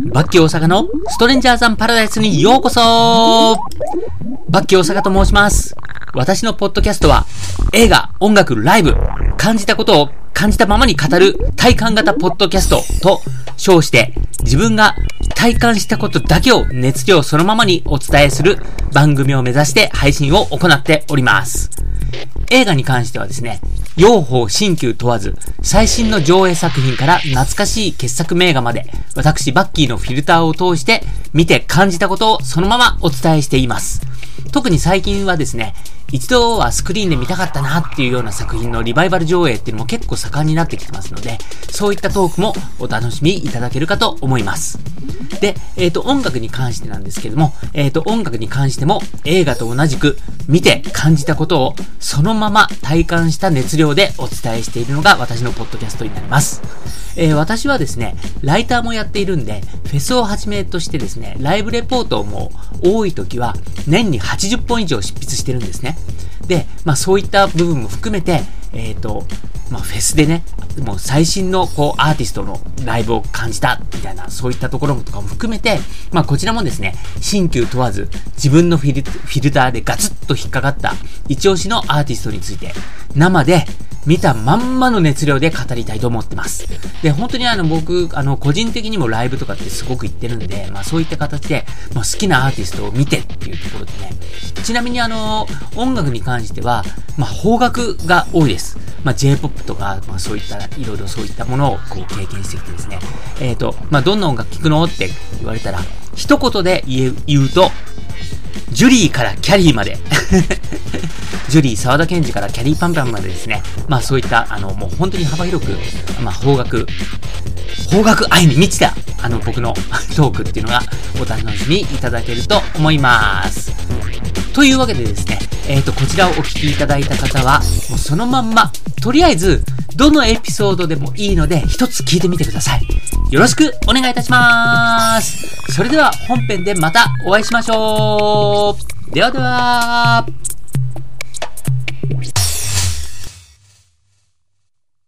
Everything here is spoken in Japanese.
バッキー大阪のストレンジャーザンパラダイスにようこそバッキー大阪と申します。私のポッドキャストは映画、音楽、ライブ、感じたことを感じたままに語る体感型ポッドキャストと称して自分が体感したことだけを熱量そのままにお伝えする番組を目指して配信を行っております。映画に関してはですね、用法新旧問わず、最新の上映作品から懐かしい傑作名画まで、私バッキーのフィルターを通して見て感じたことをそのままお伝えしています。特に最近はですね、一度はスクリーンで見たかったなっていうような作品のリバイバル上映っていうのも結構盛んになってきてますので、そういったトークもお楽しみいただけるかと思います。で、えっ、と、音楽に関してなんですけども、えっ、と、音楽に関しても映画と同じく見て感じたことをそのまま体感した熱量でお伝えしているのが私のポッドキャストになります。えー私はですね、ライターもやっているんで、フェスをはじめとしてですね、ライブレポートも多い時は年に80本以上執筆してるんですね。で、まあそういった部分も含めて、えっ、と、まあフェスでね、もう最新のこうアーティストのライブを感じたみたいな、そういったところとかも含めて、まあこちらもですね、新旧問わず自分のフィルフィルターでガツッと引っかかった一押しのアーティストについて生で見たまんまの熱量で語りたいと思ってます。で、本当にあの僕、あの個人的にもライブとかってすごく行ってるんで、まあそういった形で、まあ、好きなアーティストを見てっていうところでね、ちなみにあの、音楽に関しては、まあ邦楽が多いです。まあ J-POP とか、まあそういった、いろいろそういったものをこう経験してきてですね、えっ、と、まあどんな音楽聴くのって言われたら、一言で言うと、ジュリーからキャリーまで。ジュリー、沢田研二からキャリーパンパンまでですね。まあそういった、あの、もう本当に幅広く、まあ邦楽、邦楽愛に満ちた、あの僕の トークっていうのがお楽しみいただけると思います。というわけでですね、えっ、と、こちらをお聞きいただいた方は、もうそのまんま、とりあえず、どのエピソードでもいいので、一つ聞いてみてください。よろしくお願いいたします。それでは本編でまたお会いしましょう。ではでは。